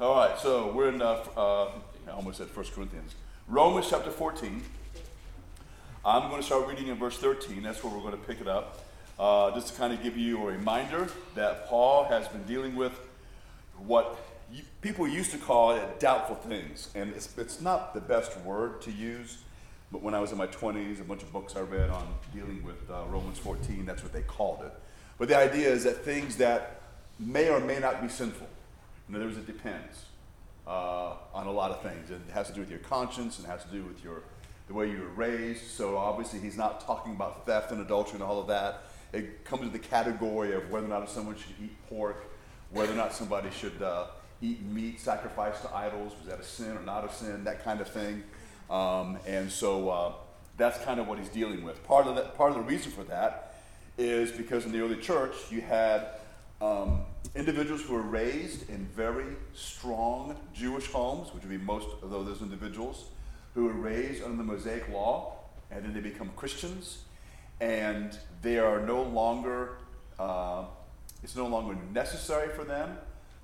All right, so we're in, uh, uh, I almost said 1 Corinthians. Romans chapter 14. I'm going to start reading in verse 13. That's where we're going to pick it up. Uh, just to kind of give you a reminder that Paul has been dealing with what you, people used to call it doubtful things. And it's, it's not the best word to use, but when I was in my 20s, a bunch of books I read on dealing with uh, Romans 14, that's what they called it. But the idea is that things that may or may not be sinful. In other words, it depends uh, on a lot of things. It has to do with your conscience and has to do with your the way you were raised. So obviously, he's not talking about theft and adultery and all of that. It comes to the category of whether or not someone should eat pork, whether or not somebody should uh, eat meat sacrificed to idols. Was that a sin or not a sin? That kind of thing. Um, and so uh, that's kind of what he's dealing with. Part of that, part of the reason for that is because in the early church you had um, individuals who were raised in very strong Jewish homes, which would be most of those individuals who were raised under the Mosaic law, and then they become Christians, and they are no longer, uh, it's no longer necessary for them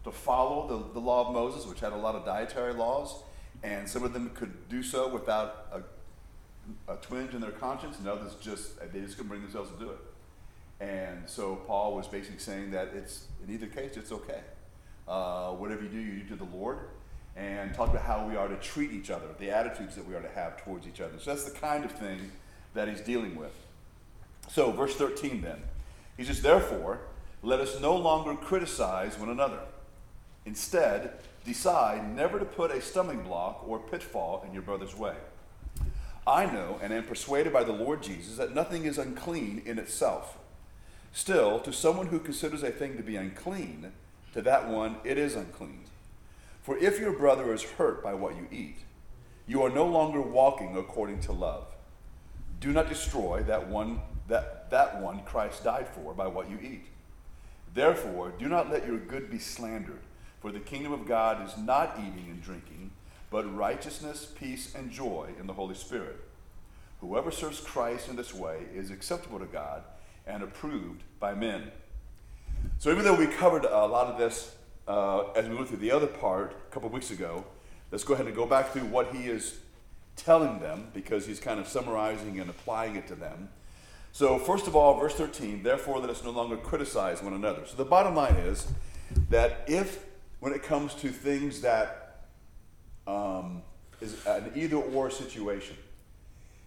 to follow the, the law of Moses, which had a lot of dietary laws, and some of them could do so without a, a twinge in their conscience, and others just, they just couldn't bring themselves to do it. And so Paul was basically saying that it's, in either case, it's okay. Uh, whatever you do, you do to the Lord and talk about how we are to treat each other, the attitudes that we are to have towards each other. So that's the kind of thing that he's dealing with. So, verse 13 then. He says, Therefore, let us no longer criticize one another. Instead, decide never to put a stumbling block or pitfall in your brother's way. I know and am persuaded by the Lord Jesus that nothing is unclean in itself. Still, to someone who considers a thing to be unclean, to that one it is unclean. For if your brother is hurt by what you eat, you are no longer walking according to love. Do not destroy that one that, that one Christ died for by what you eat. Therefore, do not let your good be slandered, for the kingdom of God is not eating and drinking, but righteousness, peace, and joy in the Holy Spirit. Whoever serves Christ in this way is acceptable to God and approved by men. So, even though we covered a lot of this uh, as we went through the other part a couple weeks ago, let's go ahead and go back through what he is telling them because he's kind of summarizing and applying it to them. So, first of all, verse 13, therefore, let us no longer criticize one another. So, the bottom line is that if, when it comes to things that um, is an either or situation,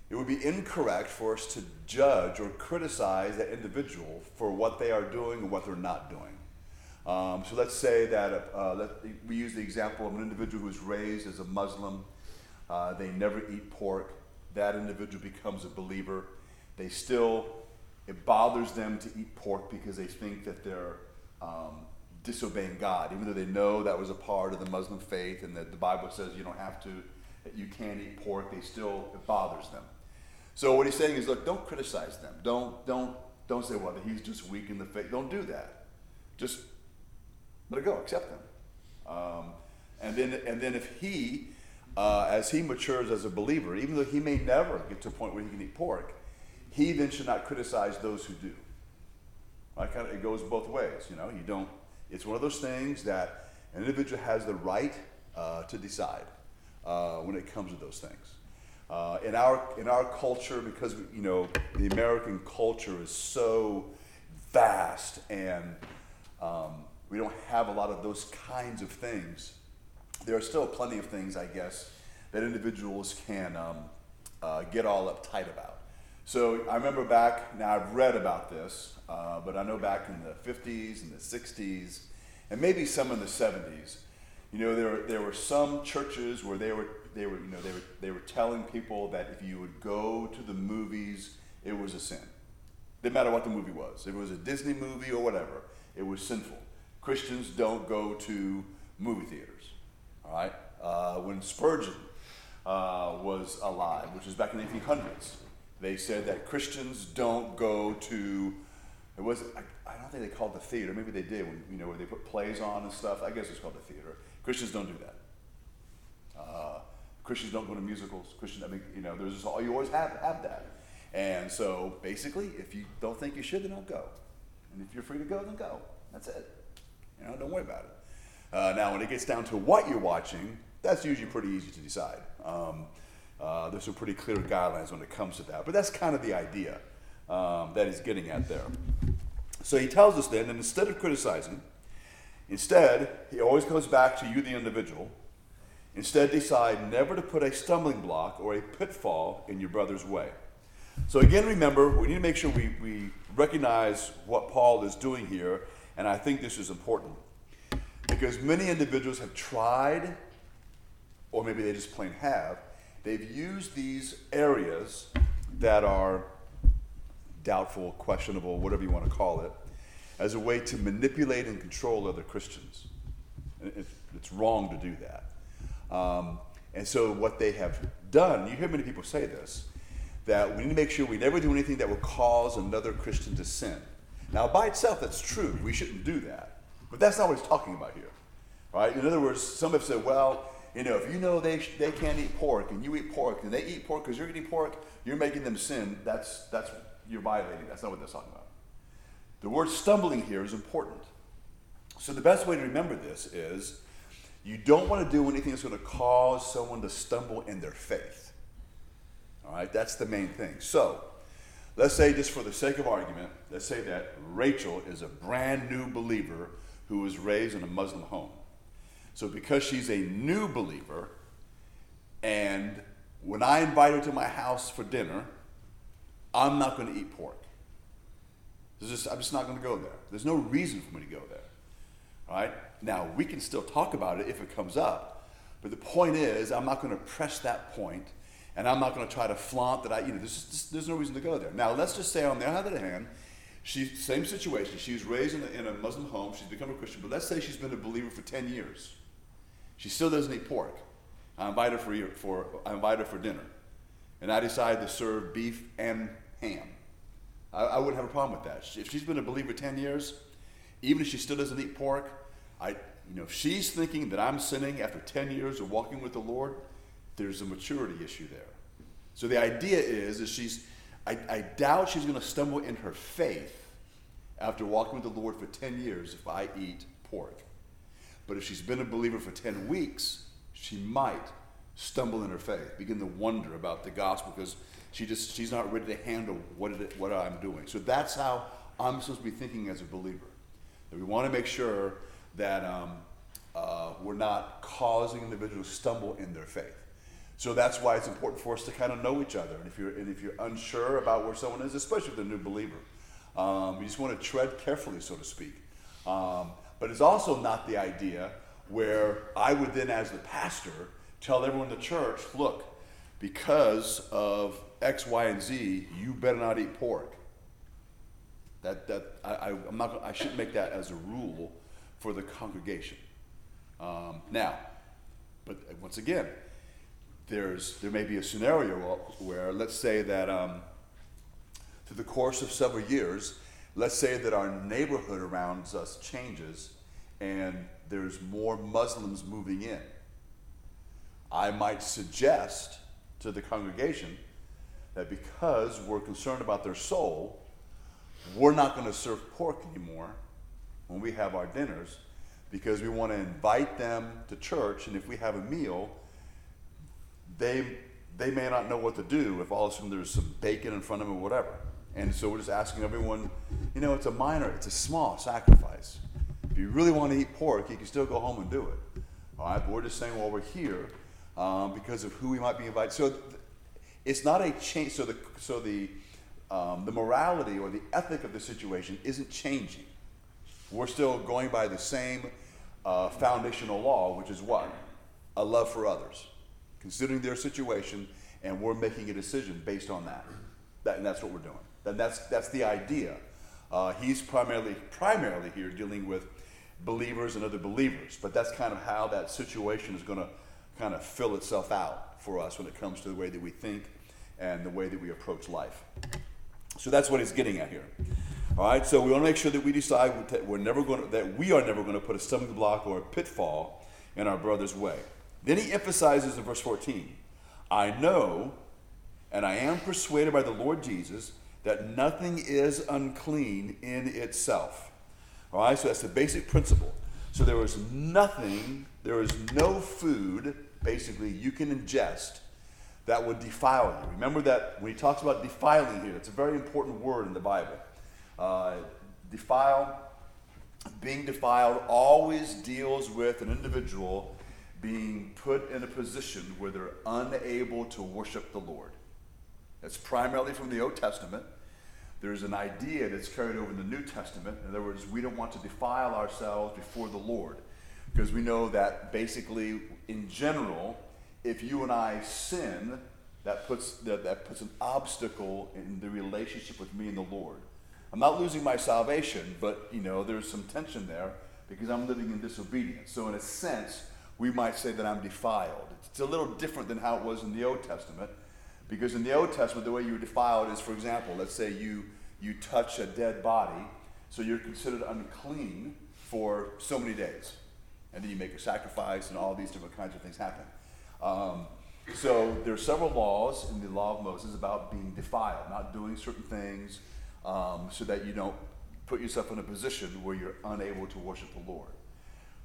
it would be incorrect for us to judge or criticize that individual for what they are doing and what they're not doing. Um, so let's say that uh, let, we use the example of an individual who's raised as a Muslim. Uh, they never eat pork. That individual becomes a believer. They still, it bothers them to eat pork because they think that they're um, disobeying God, even though they know that was a part of the Muslim faith and that the Bible says you don't have to, that you can't eat pork. They still, it bothers them. So what he's saying is, look, don't criticize them. Don't don't don't say, well, he's just weak in the faith. Don't do that. Just let it go. Accept them. Um, and then and then if he, uh, as he matures as a believer, even though he may never get to a point where he can eat pork, he then should not criticize those who do. Right? Kind of, it goes both ways. You know, you don't. It's one of those things that an individual has the right uh, to decide uh, when it comes to those things. Uh, in our in our culture, because you know the American culture is so vast and um, we don't have a lot of those kinds of things. There are still plenty of things, I guess, that individuals can um, uh, get all uptight about. So I remember back, now I've read about this, uh, but I know back in the 50s and the 60s, and maybe some in the 70s, you know, there, there were some churches where they were they were, you know, they were, they were telling people that if you would go to the movies, it was a sin. Didn't matter what the movie was. If it was a Disney movie or whatever, it was sinful. Christians don't go to movie theaters. All right? Uh, when Spurgeon uh, was alive, which was back in the 1800s, they said that Christians don't go to, it was, I, I don't think they called the theater. Maybe they did, when, you know, where they put plays on and stuff. I guess it's called the theater. Christians don't do that. Uh, Christians don't go to musicals. Christians, I mean, you know, there's just all you always have have that. And so basically, if you don't think you should, then don't go. And if you're free to go, then go. That's it. You know, don't worry about it. Uh, now, when it gets down to what you're watching, that's usually pretty easy to decide. Um, uh, there's some pretty clear guidelines when it comes to that, but that's kind of the idea um, that he's getting at there. So he tells us then that instead of criticizing, instead, he always goes back to you, the individual. Instead, decide never to put a stumbling block or a pitfall in your brother's way. So, again, remember, we need to make sure we, we recognize what Paul is doing here, and I think this is important. Because many individuals have tried, or maybe they just plain have, they've used these areas that are doubtful, questionable, whatever you want to call it, as a way to manipulate and control other Christians. It's, it's wrong to do that. Um, and so, what they have done, you hear many people say this, that we need to make sure we never do anything that will cause another Christian to sin. Now, by itself, that's true. We shouldn't do that. But that's not what he's talking about here. Right? In other words, some have said, well, you know, if you know they, they can't eat pork and you eat pork and they eat pork because you're eating pork, you're making them sin. That's, that's you're violating. That's not what they're talking about. The word stumbling here is important. So the best way to remember this is you don't want to do anything that's going to cause someone to stumble in their faith. All right, that's the main thing. So let's say, just for the sake of argument, let's say that Rachel is a brand new believer who was raised in a Muslim home. So because she's a new believer, and when I invite her to my house for dinner, I'm not going to eat pork. Just, I'm just not going to go there. There's no reason for me to go there. Right? Now, we can still talk about it if it comes up, but the point is, I'm not going to press that point, and I'm not going to try to flaunt that I, you know, there's, just, there's no reason to go there. Now, let's just say, on the other hand, she's same situation. She was raised in a, in a Muslim home. She's become a Christian, but let's say she's been a believer for 10 years. She still doesn't eat pork. I invite her for, for I invite her for dinner, and I decide to serve beef and ham. I, I, wouldn't have a problem with that. If she's been a believer 10 years, even if she still doesn't eat pork, I, you know, if she's thinking that I'm sinning after 10 years of walking with the Lord, there's a maturity issue there. So the idea is, is she's, I, I doubt she's going to stumble in her faith after walking with the Lord for 10 years if I eat pork. But if she's been a believer for 10 weeks, she might stumble in her faith, begin to wonder about the gospel because she just she's not ready to handle what it, what I'm doing. So that's how I'm supposed to be thinking as a believer. That we want to make sure that um, uh, we're not causing individuals to stumble in their faith. So that's why it's important for us to kind of know each other. And if you're and if you're unsure about where someone is, especially if they're a new believer, um, you just want to tread carefully, so to speak. Um, but it's also not the idea where I would then, as the pastor, tell everyone in the church, look, because of X, Y, and Z, you better not eat pork. That, that I, am not, I shouldn't make that as a rule for the congregation. Um, now, but once again, there's, there may be a scenario where, let's say that um, through the course of several years, let's say that our neighborhood around us changes and there's more Muslims moving in. I might suggest to the congregation that because we're concerned about their soul, we're not going to serve pork anymore when we have our dinners because we want to invite them to church. And if we have a meal, they, they may not know what to do if all of a sudden there's some bacon in front of them or whatever. And so we're just asking everyone, you know, it's a minor, it's a small sacrifice. If you really want to eat pork, you can still go home and do it. All right, but we're just saying while we're here, um, because of who we might be invited. So th- it's not a change. So the so the um, the morality or the ethic of the situation isn't changing. We're still going by the same uh, foundational law, which is what a love for others, considering their situation, and we're making a decision based on that. that and that's what we're doing. And that's that's the idea. Uh, he's primarily primarily here dealing with believers and other believers, but that's kind of how that situation is going to kind of fill itself out for us when it comes to the way that we think and the way that we approach life. So that's what he's getting at here. All right, so we want to make sure that we decide that we're never going to, that we are never going to put a stumbling block or a pitfall in our brother's way. Then he emphasizes in verse 14, I know and I am persuaded by the Lord Jesus that nothing is unclean in itself. All right, so that's the basic principle. So there is nothing, there is no food, basically, you can ingest that would defile you. Remember that when he talks about defiling here, it's a very important word in the Bible. Uh, defile, being defiled, always deals with an individual being put in a position where they're unable to worship the Lord. That's primarily from the Old Testament. There's an idea that's carried over in the New Testament. In other words, we don't want to defile ourselves before the Lord because we know that basically, in general, if you and I sin, that puts, that, that puts an obstacle in the relationship with me and the Lord. I'm not losing my salvation, but you know, there's some tension there because I'm living in disobedience. So in a sense, we might say that I'm defiled. It's a little different than how it was in the Old Testament, because in the Old Testament, the way you were defiled is, for example, let's say you you touch a dead body, so you're considered unclean for so many days, and then you make a sacrifice, and all these different kinds of things happen. Um, so there are several laws in the law of Moses about being defiled, not doing certain things, um, so that you don't put yourself in a position where you're unable to worship the Lord.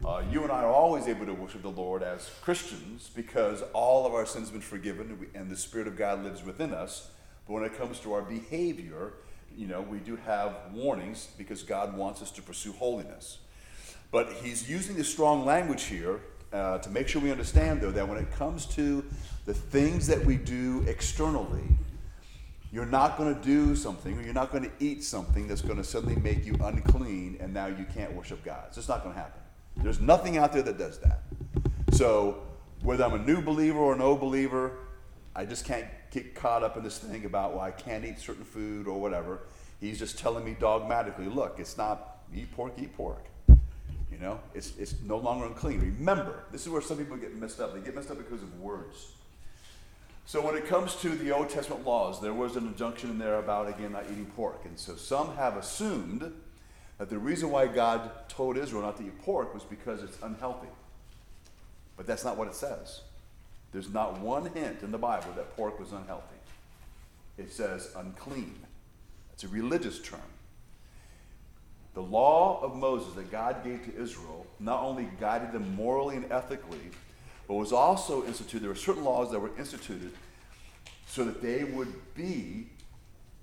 Uh, you and I are always able to worship the Lord as Christians because all of our sins have been forgiven and the Spirit of God lives within us. But when it comes to our behavior, you know, we do have warnings because God wants us to pursue holiness. But he's using the strong language here uh, to make sure we understand, though, that when it comes to the things that we do externally, you're not going to do something or you're not going to eat something that's going to suddenly make you unclean and now you can't worship God. It's just not going to happen. There's nothing out there that does that. So, whether I'm a new believer or an old believer, I just can't get caught up in this thing about, well, I can't eat certain food or whatever. He's just telling me dogmatically, look, it's not eat pork, eat pork. You know, it's, it's no longer unclean. Remember, this is where some people get messed up. They get messed up because of words. So when it comes to the Old Testament laws, there was an injunction in there about, again, not eating pork. And so some have assumed that the reason why God told Israel not to eat pork was because it's unhealthy. But that's not what it says. There's not one hint in the Bible that pork was unhealthy. It says unclean. It's a religious term. The law of Moses that God gave to Israel not only guided them morally and ethically, but was also instituted. There were certain laws that were instituted so that they would be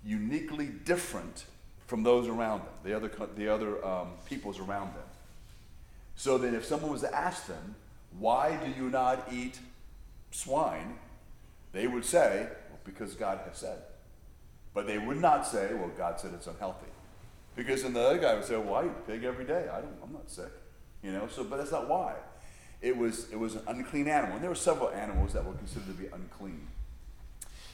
uniquely different from those around them, the other, the other um, peoples around them. So that if someone was to ask them, why do you not eat swine? They would say, well, because God has said. But they would not say, well, God said it's unhealthy. Because then the other guy would say, well, I eat pig every day. I don't, I'm not sick. You know, so, but that's not why it was, it was an unclean animal. And there were several animals that were considered to be unclean.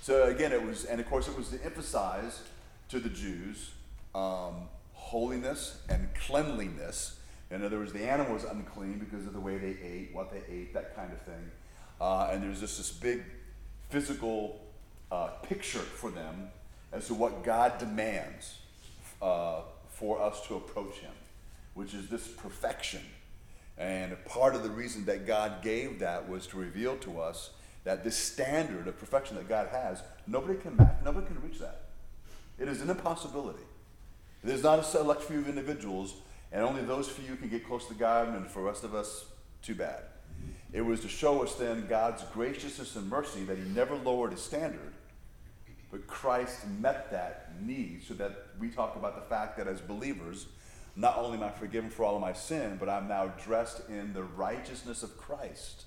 So again, it was, and of course, it was to emphasize to the Jews um, holiness and cleanliness. In other words, the animal was unclean because of the way they ate, what they ate, that kind of thing. Uh, and there's just this big physical uh, picture for them as to what God demands uh, for us to approach Him, which is this perfection and part of the reason that God gave that was to reveal to us that this standard of perfection that God has, nobody can match, nobody can reach that. It is an impossibility. There's not a select few of individuals, and only those few can get close to God, and for the rest of us, too bad. It was to show us then God's graciousness and mercy that He never lowered His standard, but Christ met that need so that we talk about the fact that as believers, not only am I forgiven for all of my sin, but I'm now dressed in the righteousness of Christ.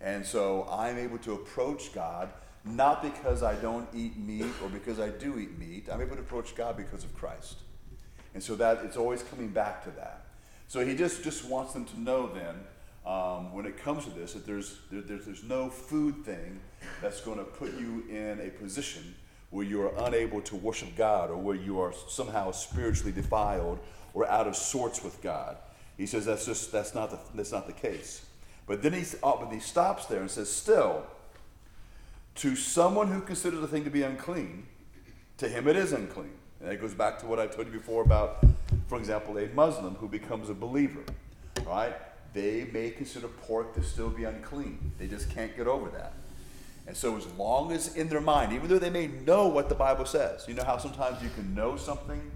And so I'm able to approach God not because I don't eat meat or because I do eat meat. I'm able to approach God because of Christ. And so that it's always coming back to that. So he just, just wants them to know then, um, when it comes to this, that there's, there, there's, there's no food thing that's going to put you in a position where you are unable to worship God or where you are somehow spiritually defiled or out of sorts with God. He says that's just that's not the, that's not the case. But then he, uh, but he stops there and says, still, to someone who considers a thing to be unclean, to him it is unclean. And that goes back to what I told you before about, for example, a Muslim who becomes a believer. Right? They may consider pork to still be unclean. They just can't get over that. And so, as long as in their mind, even though they may know what the Bible says, you know how sometimes you can know something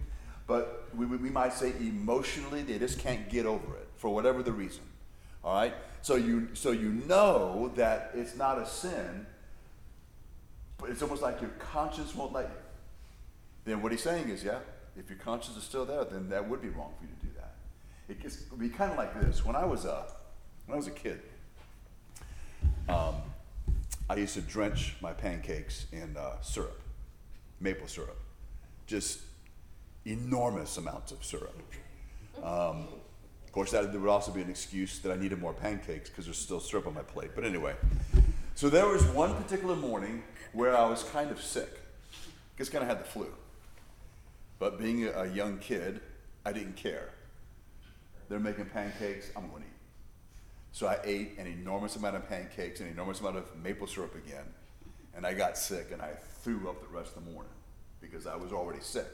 but we, we might say emotionally they just can't get over it for whatever the reason. All right? So you, so you know that it's not a sin, but it's almost like your conscience won't let you. Then what he's saying is, yeah, if your conscience is still there, then that would be wrong for you to do. It, it would be kind of like this. When I was, uh, when I was a kid, um, I used to drench my pancakes in uh, syrup, maple syrup, just enormous amounts of syrup. Um, of course, that would also be an excuse that I needed more pancakes because there's still syrup on my plate. But anyway, so there was one particular morning where I was kind of sick. Just kind of had the flu. But being a young kid, I didn't care. They're making pancakes, I'm going to eat. So I ate an enormous amount of pancakes, an enormous amount of maple syrup again, and I got sick and I threw up the rest of the morning because I was already sick.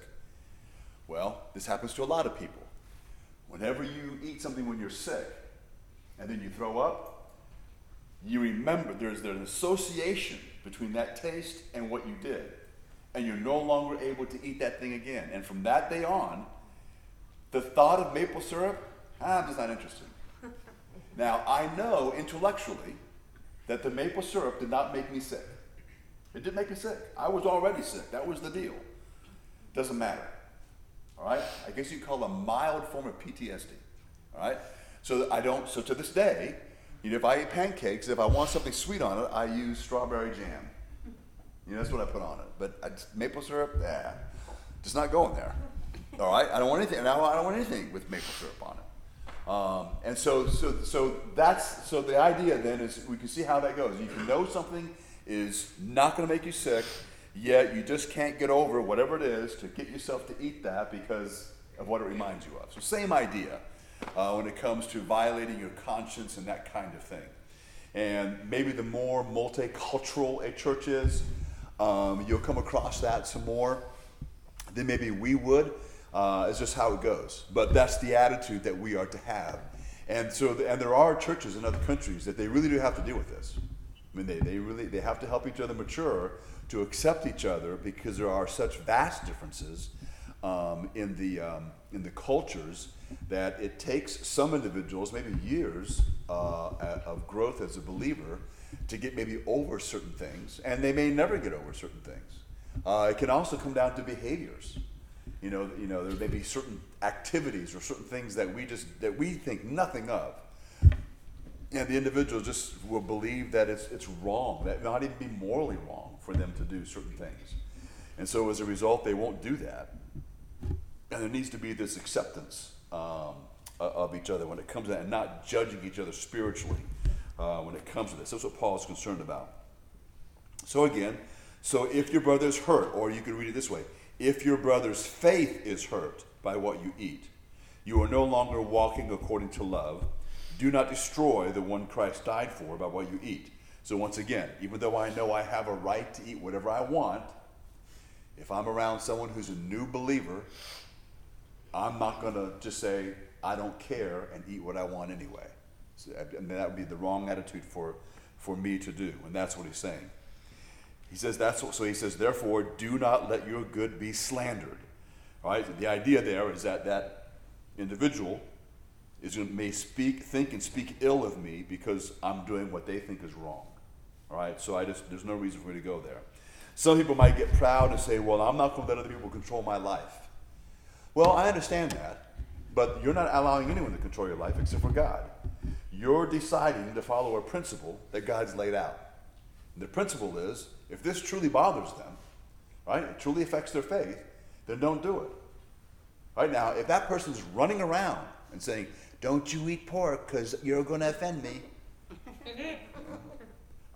Well, this happens to a lot of people. Whenever you eat something when you're sick and then you throw up, you remember there's, there's an association between that taste and what you did. And you're no longer able to eat that thing again. And from that day on, the thought of maple syrup, ah, I'm just not interested. Now, I know intellectually that the maple syrup did not make me sick. It didn't make me sick. I was already sick. That was the deal. Doesn't matter. All right? I guess you call it a mild form of PTSD. All right? So I don't, so to this day, you know, if I eat pancakes, if I want something sweet on it, I use strawberry jam. You know, that's what I put on it. But I, maple syrup, yeah, just not going there. All right? I don't want anything, Now I don't want anything with maple syrup on it. Um, and so, so, so that's so the idea then is we can see how that goes. You can know something is not going to make you sick, yet you just can't get over whatever it is to get yourself to eat that because of what it reminds you of. So, same idea uh, when it comes to violating your conscience and that kind of thing. And maybe the more multicultural a church is, um, you'll come across that some more than maybe we would. Uh, it's just how it goes. But that's the attitude that we are to have. And so, and there are churches in other countries that they really do have to deal with this. I mean, they, they really they have to help each other mature to accept each other because there are such vast differences um, in the um, in the cultures that it takes some individuals maybe years uh, of growth as a believer to get maybe over certain things, and they may never get over certain things. Uh, it can also come down to behaviors. You know, you know, there may be certain activities or certain things that we just that we think nothing of. And the individual just will believe that it's it's wrong, that not even be morally wrong for them to do certain things. And so as a result, they won't do that. And there needs to be this acceptance um, of each other when it comes to that, and not judging each other spiritually uh, when it comes to this. That's what Paul is concerned about. So again, so if your brother is hurt, or you could read it this way if your brother's faith is hurt by what you eat, you are no longer walking according to love. Do not destroy the one Christ died for by what you eat. So, once again, even though I know I have a right to eat whatever I want, if I'm around someone who's a new believer, I'm not going to just say, I don't care and eat what I want anyway. So, and that would be the wrong attitude for, for me to do. And that's what he's saying. He says that's what, so he says, therefore, do not let your good be slandered. All right? The idea there is that that individual is may speak, think, and speak ill of me because I'm doing what they think is wrong. All right? So I just there's no reason for me to go there. Some people might get proud and say, "Well, I'm not going to let other people control my life." Well, I understand that, but you're not allowing anyone to control your life except for God. You're deciding to follow a principle that God's laid out. And the principle is if this truly bothers them, right, it truly affects their faith, then don't do it. Right now, if that person's running around and saying, Don't you eat pork because you're going to offend me,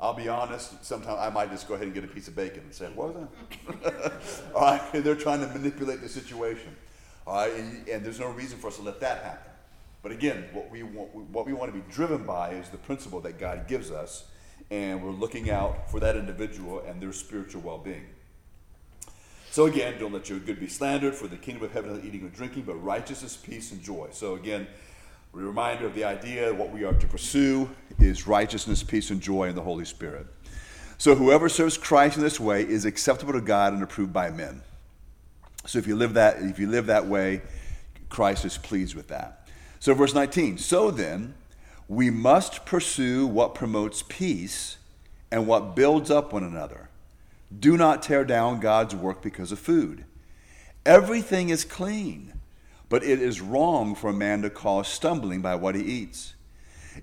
I'll be honest, sometimes I might just go ahead and get a piece of bacon and say, What was that? All right, they're trying to manipulate the situation. All right, and, and there's no reason for us to let that happen. But again, what we, want, what we want to be driven by is the principle that God gives us and we're looking out for that individual and their spiritual well being. So again, don't let your good be slandered, for the kingdom of heaven is eating or drinking, but righteousness, peace, and joy. So again, a reminder of the idea what we are to pursue is righteousness, peace, and joy in the Holy Spirit. So whoever serves Christ in this way is acceptable to God and approved by men. So if you live that, if you live that way, Christ is pleased with that. So verse 19. So then, we must pursue what promotes peace and what builds up one another. Do not tear down God's work because of food. Everything is clean, but it is wrong for a man to cause stumbling by what he eats.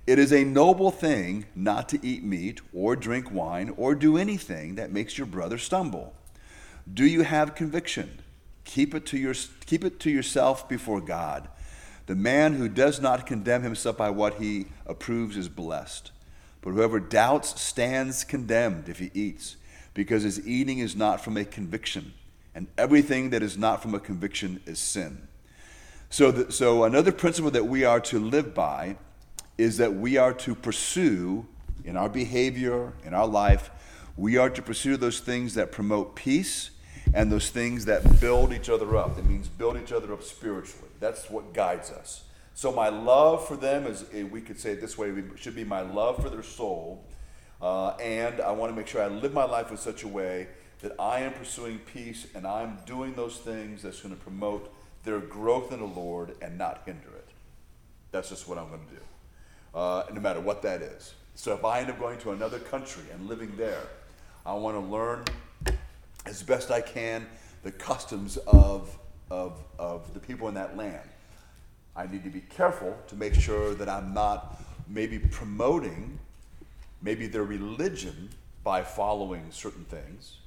It is a noble thing not to eat meat or drink wine or do anything that makes your brother stumble. Do you have conviction? Keep it to, your, keep it to yourself before God. The man who does not condemn himself by what he approves is blessed. But whoever doubts stands condemned if he eats, because his eating is not from a conviction, and everything that is not from a conviction is sin. So, the, so another principle that we are to live by is that we are to pursue in our behavior, in our life, we are to pursue those things that promote peace and those things that build each other up. That means build each other up spiritually. That's what guides us. So my love for them is, eh, we could say it this way, should be my love for their soul. Uh, and I want to make sure I live my life in such a way that I am pursuing peace and I'm doing those things that's going to promote their growth in the Lord and not hinder it. That's just what I'm going to do, uh, no matter what that is. So if I end up going to another country and living there, I want to learn as best I can the customs of, of, of the people in that land. I need to be careful to make sure that I'm not maybe promoting maybe their religion by following certain things.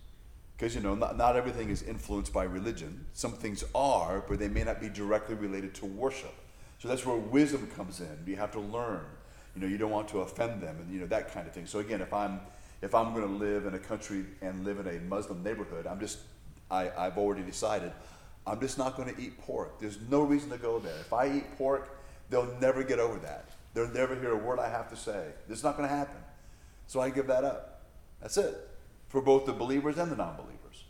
Because, you know, not, not everything is influenced by religion. Some things are, but they may not be directly related to worship. So that's where wisdom comes in. You have to learn. You know, you don't want to offend them and, you know, that kind of thing. So again, if I'm if I'm going to live in a country and live in a Muslim neighborhood, I'm just, I, I've already decided, I'm just not going to eat pork. There's no reason to go there. If I eat pork, they'll never get over that. They'll never hear a word I have to say. It's not going to happen. So I give that up. That's it for both the believers and the non believers.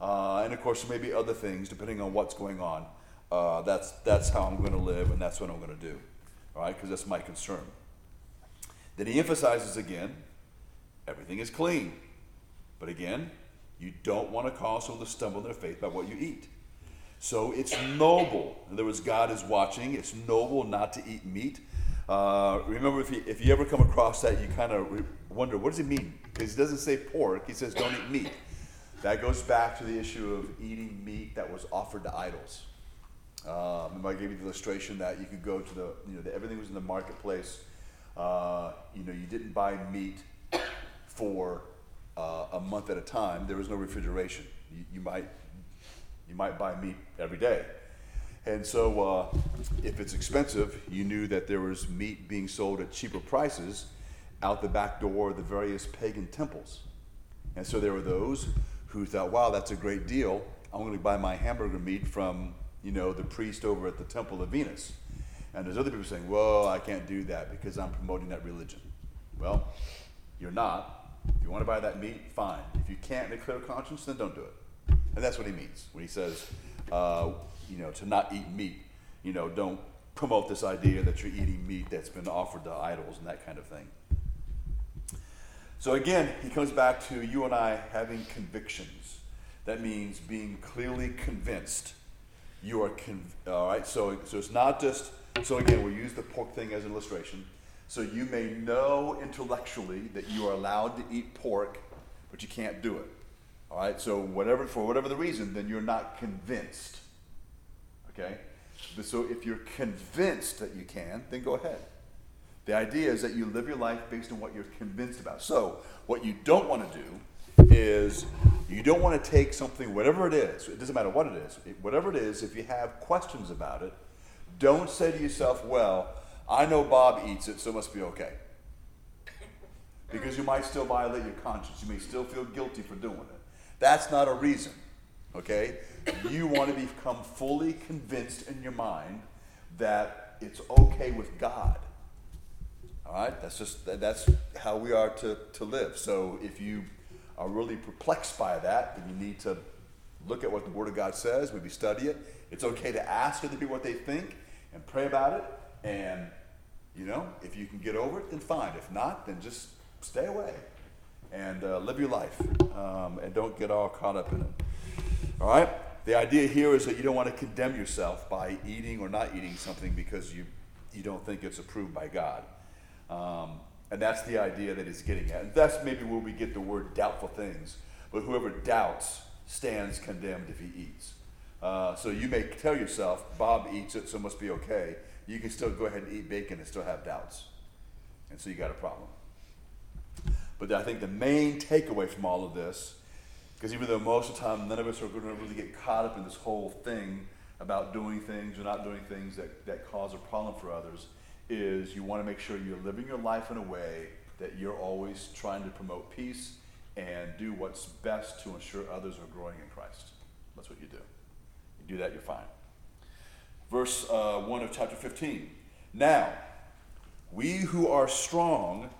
Uh, and of course, there may be other things depending on what's going on. Uh, that's, that's how I'm going to live, and that's what I'm going to do. All right, because that's my concern. Then he emphasizes again everything is clean. But again, you don't want to cause someone to stumble in their faith by what you eat. So it's noble. In other words, God is watching. It's noble not to eat meat. Uh, remember, if you, if you ever come across that, you kind of wonder, what does it mean? Because he doesn't say pork, he says don't eat meat. That goes back to the issue of eating meat that was offered to idols. Um, I gave you the illustration that you could go to the, you know, the, everything was in the marketplace. Uh, you know, you didn't buy meat for uh, a month at a time, there was no refrigeration. You, you, might you might buy meat every day, and so uh, if it's expensive, you knew that there was meat being sold at cheaper prices out the back door of the various pagan temples, and so there were those who thought, "Wow, that's a great deal. I'm going to buy my hamburger meat from you know the priest over at the temple of Venus." And there's other people saying, "Well, I can't do that because I'm promoting that religion." Well, you're not you want to buy that meat, fine. If you can't in a clear conscience, then don't do it. And that's what he means when he says, uh, you know, to not eat meat. You know, don't promote this idea that you're eating meat that's been offered to idols and that kind of thing. So again, he comes back to you and I having convictions. That means being clearly convinced. You are con- all right. So, so it's not just. So again, we use the pork thing as an illustration. So you may know intellectually that you are allowed to eat pork, but you can't do it. All right? So whatever for whatever the reason, then you're not convinced. Okay? So if you're convinced that you can, then go ahead. The idea is that you live your life based on what you're convinced about. So what you don't want to do is you don't want to take something, whatever it is, it doesn't matter what it is, whatever it is, if you have questions about it, don't say to yourself, well, I know Bob eats it, so it must be okay. Because you might still violate your conscience. You may still feel guilty for doing it. That's not a reason, okay? You want to become fully convinced in your mind that it's okay with God. All right? That's just that's how we are to, to live. So if you are really perplexed by that, then you need to look at what the Word of God says, maybe study it. It's okay to ask other people what they think and pray about it and you know, if you can get over it, then fine. If not, then just stay away and uh, live your life um, and don't get all caught up in it. All right? the idea here is that you don't want to condemn yourself by eating or not eating something because you, you don't think it's approved by God. Um, and that's the idea that he's getting at. And that's maybe where we get the word doubtful things. But whoever doubts stands condemned if he eats. Uh, so you may tell yourself, Bob eats it, so it must be okay. You can still go ahead and eat bacon and still have doubts. And so you got a problem. But I think the main takeaway from all of this, because even though most of the time none of us are going to really get caught up in this whole thing about doing things or not doing things that, that cause a problem for others, is you want to make sure you're living your life in a way that you're always trying to promote peace and do what's best to ensure others are growing in Christ. That's what you do. You do that, you're fine. Verse uh, 1 of chapter 15. Now, we who are strong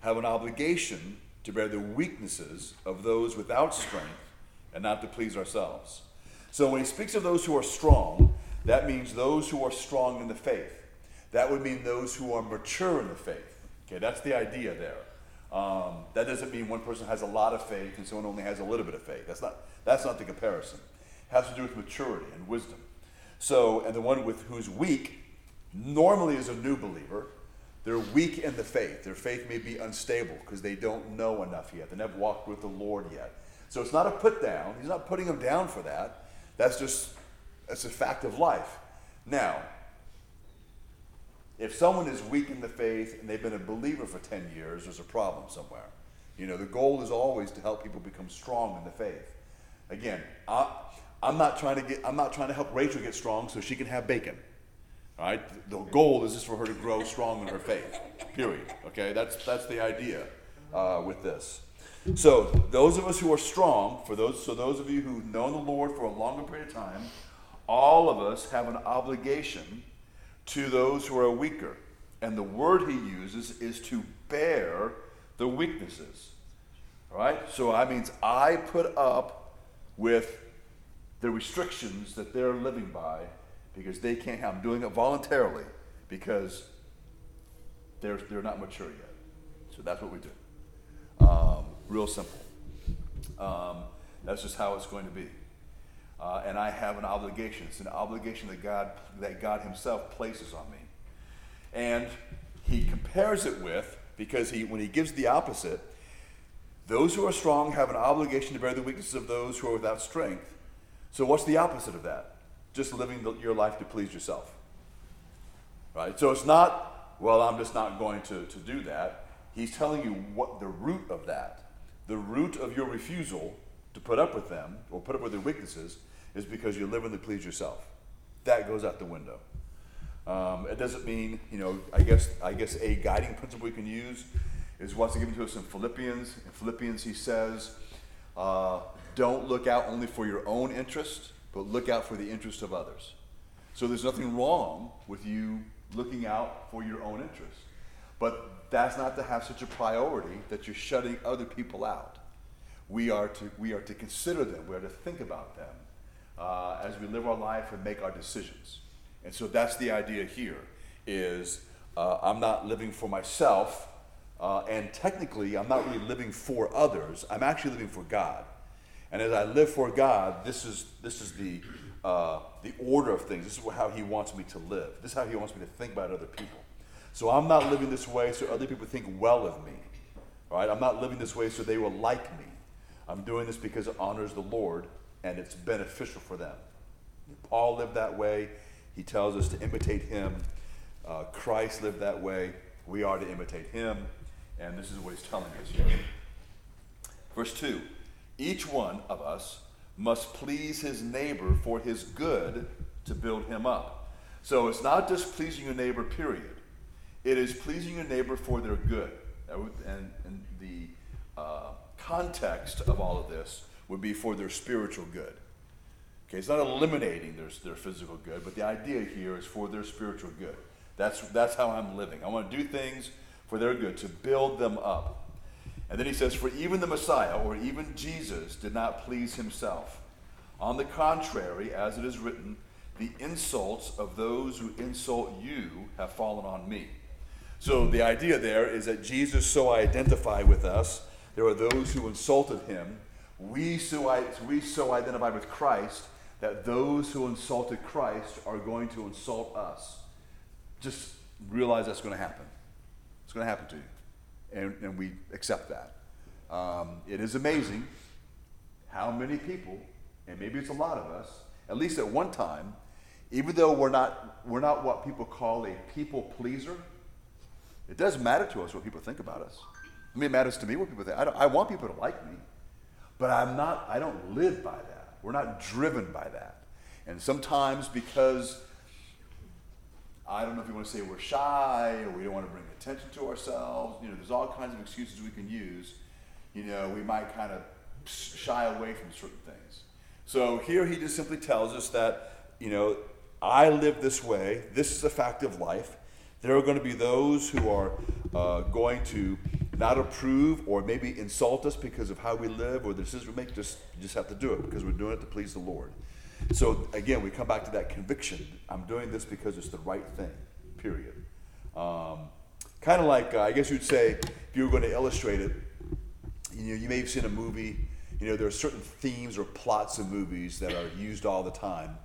have an obligation to bear the weaknesses of those without strength and not to please ourselves. So when he speaks of those who are strong, that means those who are strong in the faith. That would mean those who are mature in the faith. Okay, that's the idea there. Um, that doesn't mean one person has a lot of faith and someone only has a little bit of faith. That's not, that's not the comparison. It has to do with maturity and wisdom. So, and the one with who's weak normally is a new believer. They're weak in the faith. Their faith may be unstable because they don't know enough yet. They never walked with the Lord yet. So it's not a put down. He's not putting them down for that. That's just that's a fact of life. Now, if someone is weak in the faith and they've been a believer for 10 years, there's a problem somewhere. You know, the goal is always to help people become strong in the faith. Again, I'm not trying to get, I'm not trying to help Rachel get strong so she can have bacon. All right? The goal is just for her to grow strong in her faith. Period. Okay? That's, that's the idea uh, with this. So, those of us who are strong, for those, so those of you who've known the Lord for a longer period of time, all of us have an obligation to those who are weaker. And the word he uses is to bear the weaknesses. All right? So that means I put up with the restrictions that they're living by because they can't have. I'm doing it voluntarily because they're, they're not mature yet. So that's what we do. Um, real simple. Um, that's just how it's going to be. Uh, and I have an obligation. It's an obligation that God, that God Himself places on me. And He compares it with, because he, when He gives the opposite, those who are strong have an obligation to bear the weaknesses of those who are without strength. So, what's the opposite of that? Just living the, your life to please yourself. Right? So, it's not, well, I'm just not going to, to do that. He's telling you what the root of that, the root of your refusal to put up with them or put up with their weaknesses is because you're living to please yourself. That goes out the window. Um, it doesn't mean, you know, I guess, I guess a guiding principle we can use is what's given to us in Philippians. In Philippians, he says, uh, don't look out only for your own interest, but look out for the interest of others. So there's nothing wrong with you looking out for your own interest. But that's not to have such a priority that you're shutting other people out. We are to, we are to consider them, we are to think about them uh, as we live our life and make our decisions. And so that's the idea here is uh, I'm not living for myself, uh, and technically I'm not really living for others. I'm actually living for God. And as I live for God, this is, this is the, uh, the order of things. This is how He wants me to live. This is how He wants me to think about other people. So I'm not living this way so other people think well of me. Right? I'm not living this way so they will like me. I'm doing this because it honors the Lord and it's beneficial for them. Paul lived that way. He tells us to imitate him. Uh, Christ lived that way. We are to imitate him. And this is what he's telling us here. Verse 2 Each one of us must please his neighbor for his good to build him up. So it's not just pleasing your neighbor, period. It is pleasing your neighbor for their good. And, and the uh, context of all of this would be for their spiritual good. Okay, it's not eliminating their, their physical good, but the idea here is for their spiritual good. That's, that's how I'm living. I want to do things for their good, to build them up. And then he says, For even the Messiah, or even Jesus, did not please himself. On the contrary, as it is written, the insults of those who insult you have fallen on me. So the idea there is that Jesus so identified with us. There are those who insulted him we so, we so identify with Christ that those who insulted Christ are going to insult us. Just realize that's going to happen. It's going to happen to you. And, and we accept that. Um, it is amazing how many people, and maybe it's a lot of us, at least at one time, even though we're not, we're not what people call a people pleaser, it doesn't matter to us what people think about us. I mean, it matters to me what people think. I, I want people to like me, but I'm not, I don't live by that. We're not driven by that. And sometimes because I don't know if you want to say we're shy or we don't want to bring attention to ourselves, you know, there's all kinds of excuses we can use. You know, we might kind of shy away from certain things. So here he just simply tells us that, you know, I live this way. This is a fact of life. There are going to be those who are uh, going to not approve or maybe insult us because of how we live or the decisions we make. Just just have to do it because we're doing it to please the Lord. So again, we come back to that conviction. I'm doing this because it's the right thing. Period. Um, kind of like uh, I guess you'd say if you were going to illustrate it. You know, you may have seen a movie. You know, there are certain themes or plots of movies that are used all the time.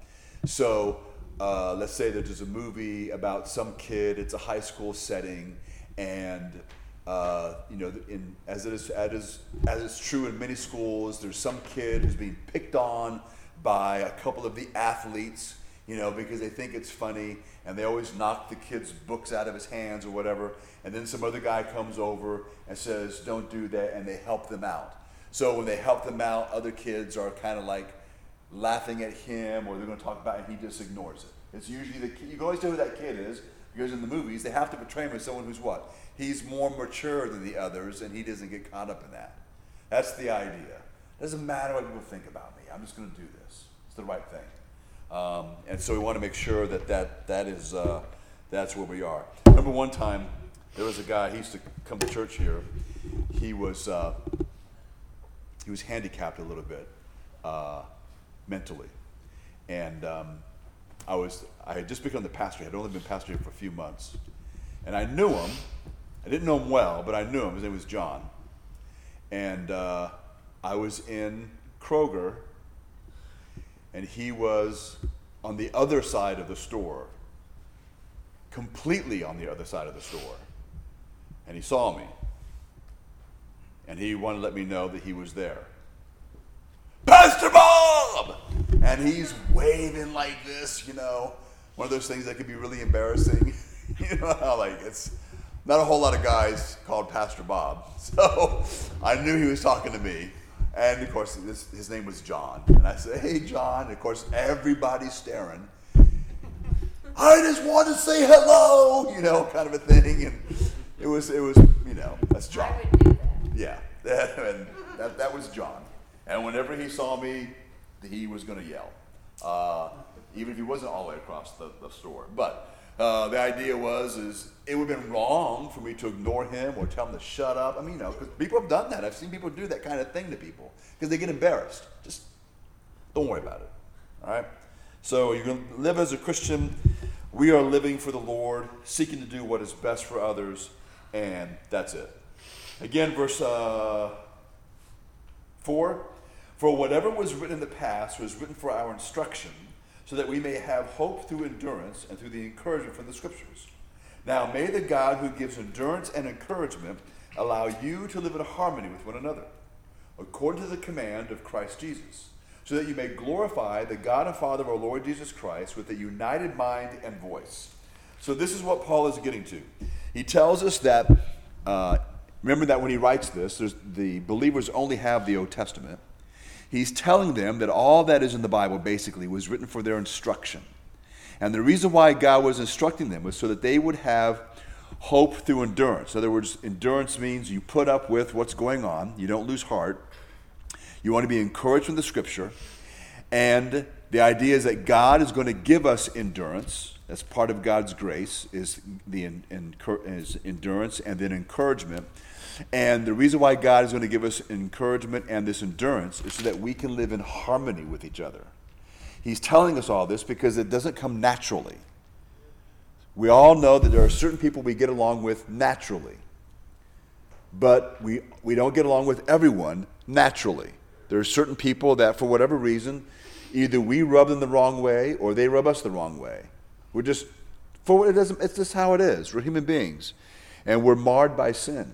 So uh, let's say there's a movie about some kid. It's a high school setting, and uh, you know, in, as it is as as is true in many schools, there's some kid who's being picked on by a couple of the athletes, you know, because they think it's funny, and they always knock the kid's books out of his hands or whatever. And then some other guy comes over and says, "Don't do that," and they help them out. So when they help them out, other kids are kind of like laughing at him, or they're going to talk about it, and he just ignores it. It's usually the kid. You can always tell who that kid is because in the movies they have to portray him as someone who's what he's more mature than the others, and he doesn't get caught up in that. That's the idea. It doesn't matter what people think about. I'm just going to do this. It's the right thing. Um, and so we want to make sure that that, that is uh, that's where we are. Remember one time there was a guy. He used to come to church here. He was uh, he was handicapped a little bit uh, mentally, and um, I was I had just become the pastor. I had only been pastor here for a few months, and I knew him I didn't know him well, but I knew him. His name was John. And uh, I was in Kroger, and he was on the other side of the store, completely on the other side of the store. And he saw me. And he wanted to let me know that he was there. Pastor Bob! And he's waving like this, you know, one of those things that could be really embarrassing. you know how, like, it's not a whole lot of guys called Pastor Bob. So I knew he was talking to me. And of course, this, his name was John. And I said, Hey, John. And of course, everybody's staring. I just want to say hello, you know, kind of a thing. And it was, it was, you know, that's John. I would do that. Yeah, and that, that was John. And whenever he saw me, he was going to yell, uh, even if he wasn't all the way across the, the store. But uh, the idea was is it would have been wrong for me to ignore him or tell him to shut up. I mean, you know, because people have done that. I've seen people do that kind of thing to people because they get embarrassed. Just don't worry about it. All right. So you're going to live as a Christian. We are living for the Lord, seeking to do what is best for others, and that's it. Again, verse uh, four. For whatever was written in the past was written for our instruction so that we may have hope through endurance and through the encouragement from the Scriptures. Now, may the God who gives endurance and encouragement allow you to live in harmony with one another, according to the command of Christ Jesus, so that you may glorify the God and Father of our Lord Jesus Christ with a united mind and voice. So, this is what Paul is getting to. He tells us that, uh, remember that when he writes this, the believers only have the Old Testament. He's telling them that all that is in the Bible basically was written for their instruction. And the reason why God was instructing them was so that they would have hope through endurance. In other words, endurance means you put up with what's going on, you don't lose heart. You want to be encouraged from the scripture. And the idea is that God is going to give us endurance. That's part of God's grace is the is endurance and then encouragement and the reason why God is going to give us encouragement and this endurance is so that we can live in harmony with each other. He's telling us all this because it doesn't come naturally. We all know that there are certain people we get along with naturally, but we, we don't get along with everyone naturally. There are certain people that, for whatever reason, Either we rub them the wrong way or they rub us the wrong way. We're just, for it doesn't, it's just how it is. We're human beings. And we're marred by sin.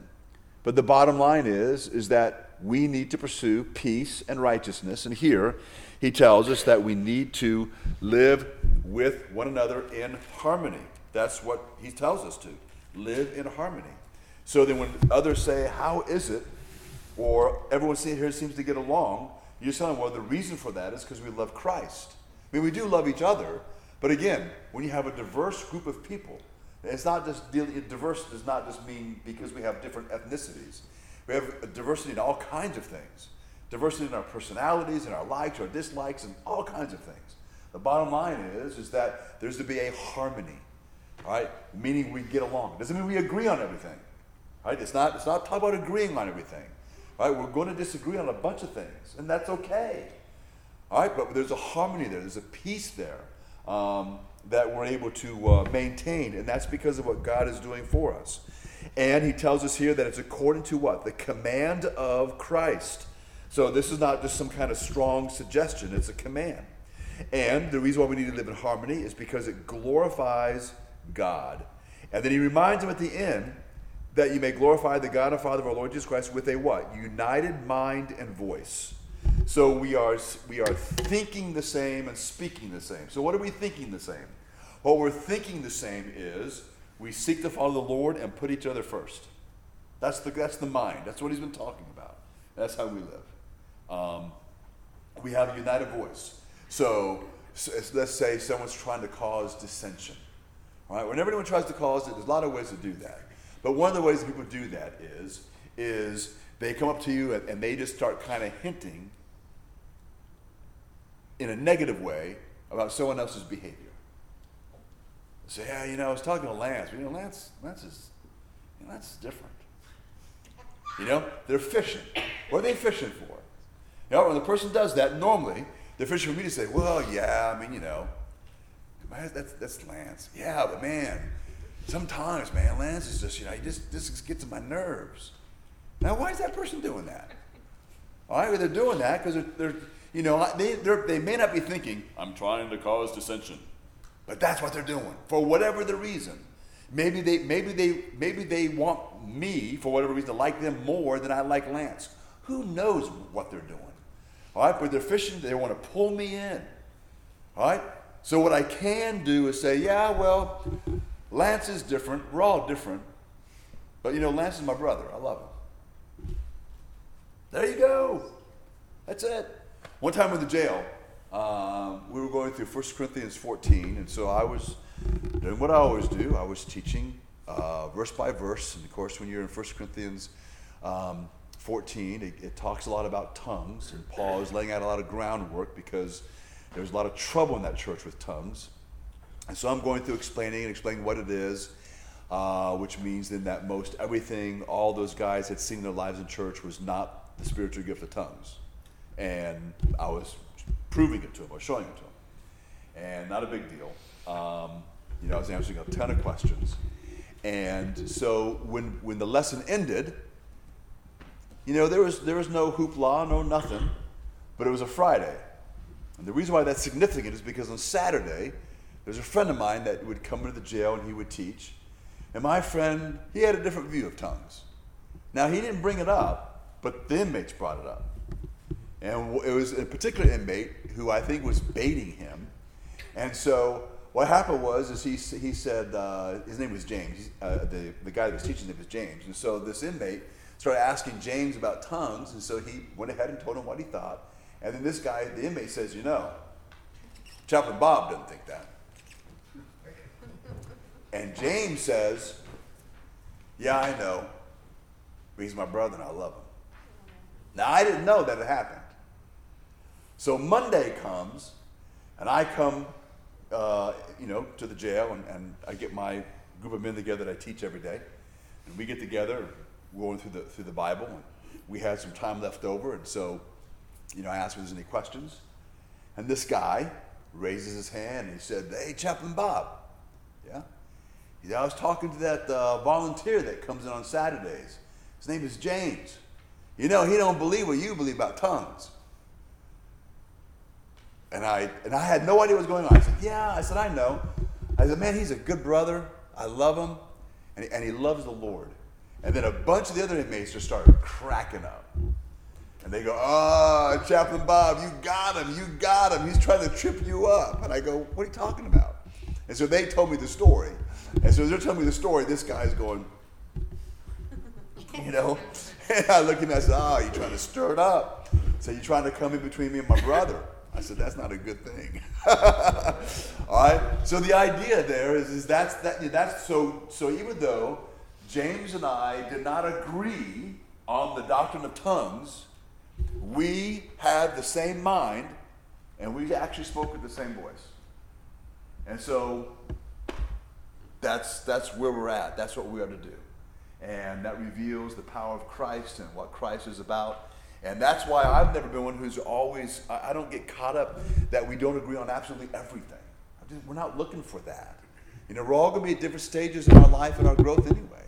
But the bottom line is, is that we need to pursue peace and righteousness. And here, he tells us that we need to live with one another in harmony. That's what he tells us to live in harmony. So then, when others say, How is it? or everyone here seems to get along, you tell them, Well, the reason for that is because we love Christ. I mean, we do love each other, but again, when you have a diverse group of people, it's not just diverse does not just mean because we have different ethnicities. We have diversity in all kinds of things diversity in our personalities and our likes, our dislikes, and all kinds of things. The bottom line is, is that there's to be a harmony, right? Meaning we get along. It doesn't mean we agree on everything, right? It's not, it's not talk about agreeing on everything, right? We're going to disagree on a bunch of things, and that's okay, all right? But there's a harmony there. There's a peace there um, that we're able to uh, maintain, and that's because of what God is doing for us. And he tells us here that it's according to what? The command of Christ. So this is not just some kind of strong suggestion, it's a command. And the reason why we need to live in harmony is because it glorifies God. And then he reminds them at the end that you may glorify the God and Father of our Lord Jesus Christ with a what? United mind and voice. So we are we are thinking the same and speaking the same. So what are we thinking the same? What we're thinking the same is we seek to follow the Lord and put each other first. That's the that's the mind. That's what he's been talking about. That's how we live um, we have a united voice. So, so, let's say someone's trying to cause dissension. Right? Whenever anyone tries to cause it, there's a lot of ways to do that. But one of the ways that people do that is, is they come up to you and, and they just start kind of hinting in a negative way about someone else's behavior. Say, yeah, you know, I was talking to Lance. You know, Lance, Lance is, you know, Lance is different. You know, they're fishing. What are they fishing for? You know, when the person does that, normally they're the official media say, well, yeah, I mean, you know, that's, that's Lance. Yeah, but man, sometimes, man, Lance is just, you know, he just, just gets to my nerves. Now, why is that person doing that? All right, well, they're doing that because they're, they're, you know, they, they may not be thinking, I'm trying to cause dissension. But that's what they're doing for whatever the reason. Maybe they, maybe they, maybe they want me for whatever reason to like them more than I like Lance. Who knows what they're doing? All right, but they're fishing, they want to pull me in. All right? So what I can do is say, yeah, well, Lance is different. We're all different. But you know, Lance is my brother. I love him. There you go. That's it. One time in the jail, um, we were going through 1 Corinthians 14, and so I was doing what I always do. I was teaching uh, verse by verse. And of course, when you're in 1 Corinthians um, 14, it, it, talks a lot about tongues, and Paul is laying out a lot of groundwork because there was a lot of trouble in that church with tongues. And so I'm going through explaining and explaining what it is, uh, which means then that most everything all those guys had seen in their lives in church was not the spiritual gift of tongues. And I was proving it to him was showing it to him. And not a big deal. Um, you know, I was answering a ton of questions. And so when, when the lesson ended, you know, there was, there was no hoopla, no nothing, but it was a Friday. And the reason why that's significant is because on Saturday, there's a friend of mine that would come into the jail and he would teach. And my friend, he had a different view of tongues. Now, he didn't bring it up, but the inmates brought it up. And it was a particular inmate who I think was baiting him. And so what happened was is he, he said, uh, his name was James. Uh, the, the guy that was teaching him was James. And so this inmate started asking James about tongues, and so he went ahead and told him what he thought. And then this guy, the inmate, says, You know, Chaplain Bob doesn't think that. And James says, Yeah, I know. But he's my brother and I love him. Now, I didn't know that it happened. So Monday comes, and I come, uh, you know, to the jail, and, and I get my group of men together that I teach every day. And we get together, going through the through the Bible, and we had some time left over, and so, you know, I asked if there's any questions, and this guy raises his hand and he said, "Hey, Chaplain Bob, yeah." He said, I was talking to that uh, volunteer that comes in on Saturdays. His name is James. You know, he don't believe what you believe about tongues. And I, and I had no idea what was going on. I said, Yeah. I said, I know. I said, Man, he's a good brother. I love him. And he, and he loves the Lord. And then a bunch of the other inmates just started cracking up. And they go, Oh, Chaplain Bob, you got him. You got him. He's trying to trip you up. And I go, What are you talking about? And so they told me the story. And so they're telling me the story. This guy's going, You know? And I look at him and I said, ah, Oh, you're trying to stir it up. So you're trying to come in between me and my brother. I said, that's not a good thing. All right. So the idea there is, is that's that that's so so even though James and I did not agree on the doctrine of tongues, we had the same mind and we actually spoke with the same voice. And so that's that's where we're at. That's what we are to do. And that reveals the power of Christ and what Christ is about. And that's why I've never been one who's always, I, don't get caught up that we don't agree on absolutely everything. Just, we're not looking for that. You know, we're all going to be at different stages in our life and our growth anyway.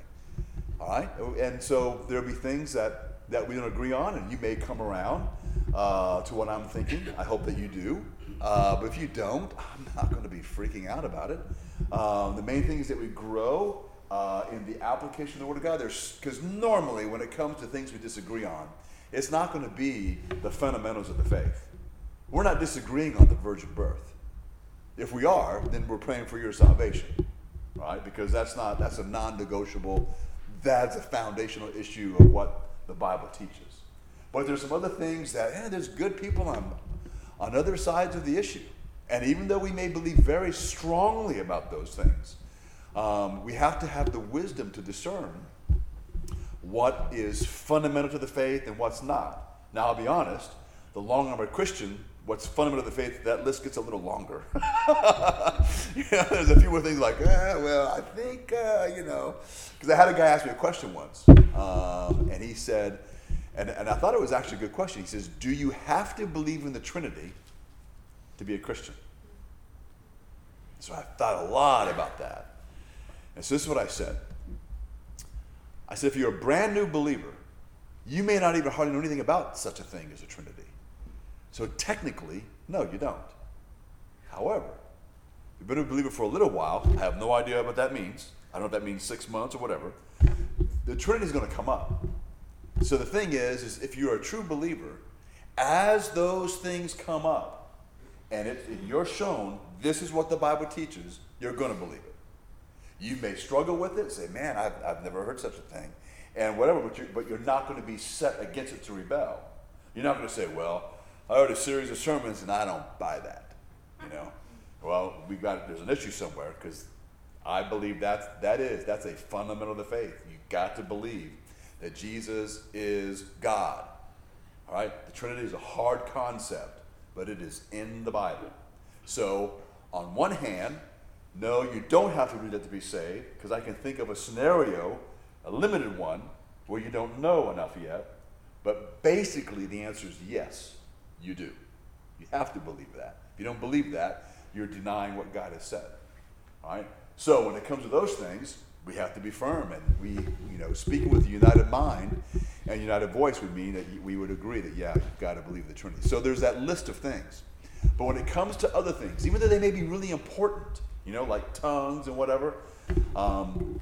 All right? And so there'll be things that, that we don't agree on, and you may come around uh, to what I'm thinking. I hope that you do. Uh, but if you don't, I'm not going to be freaking out about it. Um, the main thing is that we grow uh, in the application of the Word of God. Because normally, when it comes to things we disagree on, it's not going to be the fundamentals of the faith. We're not disagreeing on the virgin birth. If we are, then we're praying for your salvation, right? Because that's not that's a non-negotiable. That's a foundational issue of what the Bible teaches. But there's some other things that eh, there's good people on on other sides of the issue, and even though we may believe very strongly about those things, um, we have to have the wisdom to discern what is fundamental to the faith and what's not. Now, I'll be honest, the longer I'm a Christian, what's fundamental to the faith, that list gets a little longer. you know, there's a few more things like, eh, well, I think, uh, you know, because I had a guy ask me a question once, um, and he said, and, and I thought it was actually a good question. He says, Do you have to believe in the Trinity to be a Christian? So I thought a lot about that. And so this is what I said. I said, if you're a brand new believer, you may not even hardly know anything about such a thing as a Trinity. So technically, no, you don't. However, you've been a believer for a little while. I have no idea what that means. I don't know if that means six months or whatever. The Trinity is going to come up. So the thing is, is if you're a true believer, as those things come up, and, it, you're shown this is what the Bible teaches, you're going to believe it. You may struggle with it, say, man, I've, I've never heard such a thing, and whatever, but you're, but you're not going to be set against it to rebel. You're not going to say, well, I heard a series of sermons and I don't buy that. You know, well, we got there's an issue somewhere because I believe that's that is that's a fundamental of the faith. You got to believe that Jesus is God. All right, the Trinity is a hard concept, but it is in the Bible. So, on one hand, no, you don't have to read it to be saved, because I can think of a scenario, a limited one, where you don't know enough yet. But basically, the answer is yes, you do. You have to believe that. If you don't believe that, you're denying what God has said. All right? So when it comes to those things, we have to be firm. And we, you know, speaking with a united mind and united voice would mean that we would agree that, yeah, you've got to believe the Trinity. So there's that list of things. But when it comes to other things, even though they may be really important, you know, like tongues and whatever. Um,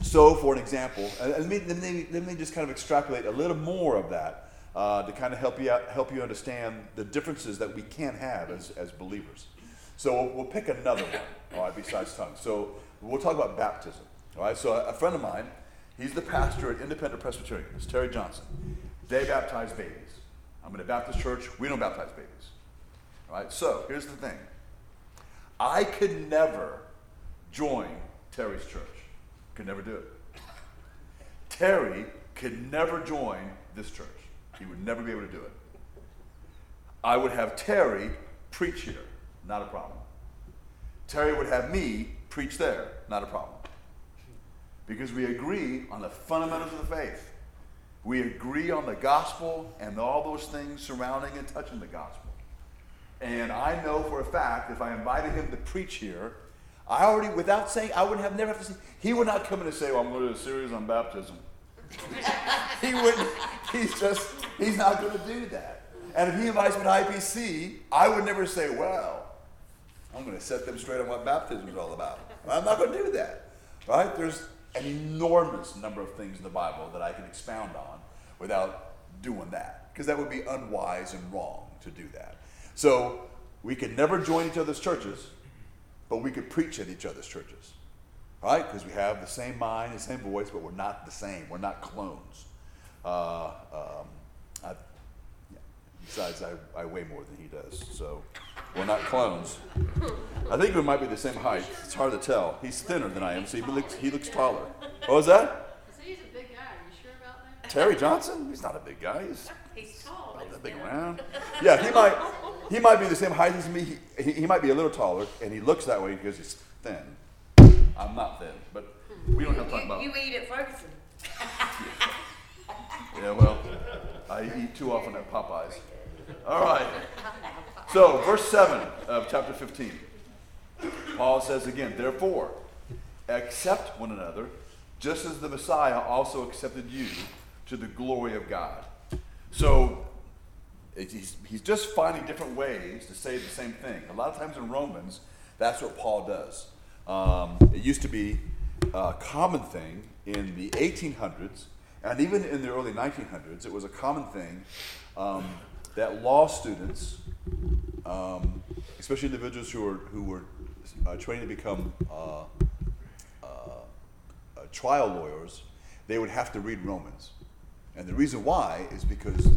so, for an example, let me, let, me, let me just kind of extrapolate a little more of that uh, to kind of help you out, help you understand the differences that we can have as, as believers. So we'll, we'll pick another one, all right, besides tongues. So we'll talk about baptism. All right, so a, a friend of mine, he's the pastor at Independent Presbyterian. It's Terry Johnson. They baptize babies. I'm in a Baptist church. We don't baptize babies. All right, so here's the thing. I could never join Terry's church. Could never do it. Terry could never join this church. He would never be able to do it. I would have Terry preach here, not a problem. Terry would have me preach there, not a problem. Because we agree on the fundamentals of the faith. We agree on the gospel and all those things surrounding and touching the gospel. And I know for a fact if I invited him to preach here, I already, without saying, I would have never have to say, he would not come in and say, well, I'm going to do a series on baptism. he wouldn't, he's just, he's not going to do that. And if he invites me to IPC, I would never say, well, I'm going to set them straight on what baptism is all about. I'm not going to do that. Right? There's an enormous number of things in the Bible that I can expound on without doing that. Because that would be unwise and wrong to do that. So we could never join each other's churches, but we could preach at each other's churches. Right? Because we have the same mind, the same voice, but we're not the same. We're not clones. Uh, um, I, yeah. Besides, I, I weigh more than he does, so we're not clones. I think we might be the same height. It's hard to tell. He's thinner than I am, so he looks, he looks taller. What was that? So he's a big guy. Are you sure about that? Terry Johnson? He's not a big guy. He's He's tall. not that big around. Yeah, he might he might be the same height as me. He, he, he might be a little taller, and he looks that way because he's thin. I'm not thin, but we don't have to talk about. You, you eat at Ferguson. Yeah, well, I eat too often at Popeyes. All right. So, verse 7 of chapter 15. Paul says again, therefore, accept one another, just as the Messiah also accepted you to the glory of God. So, he's, he's just finding different ways to say the same thing. A lot of times in Romans, that's what Paul does. Um, it used to be a common thing in the 1800s, and even in the early 1900s, it was a common thing um, that law students, um, especially individuals who were, who were uh, training to become uh, uh, uh, trial lawyers, they would have to read Romans. And the reason why is because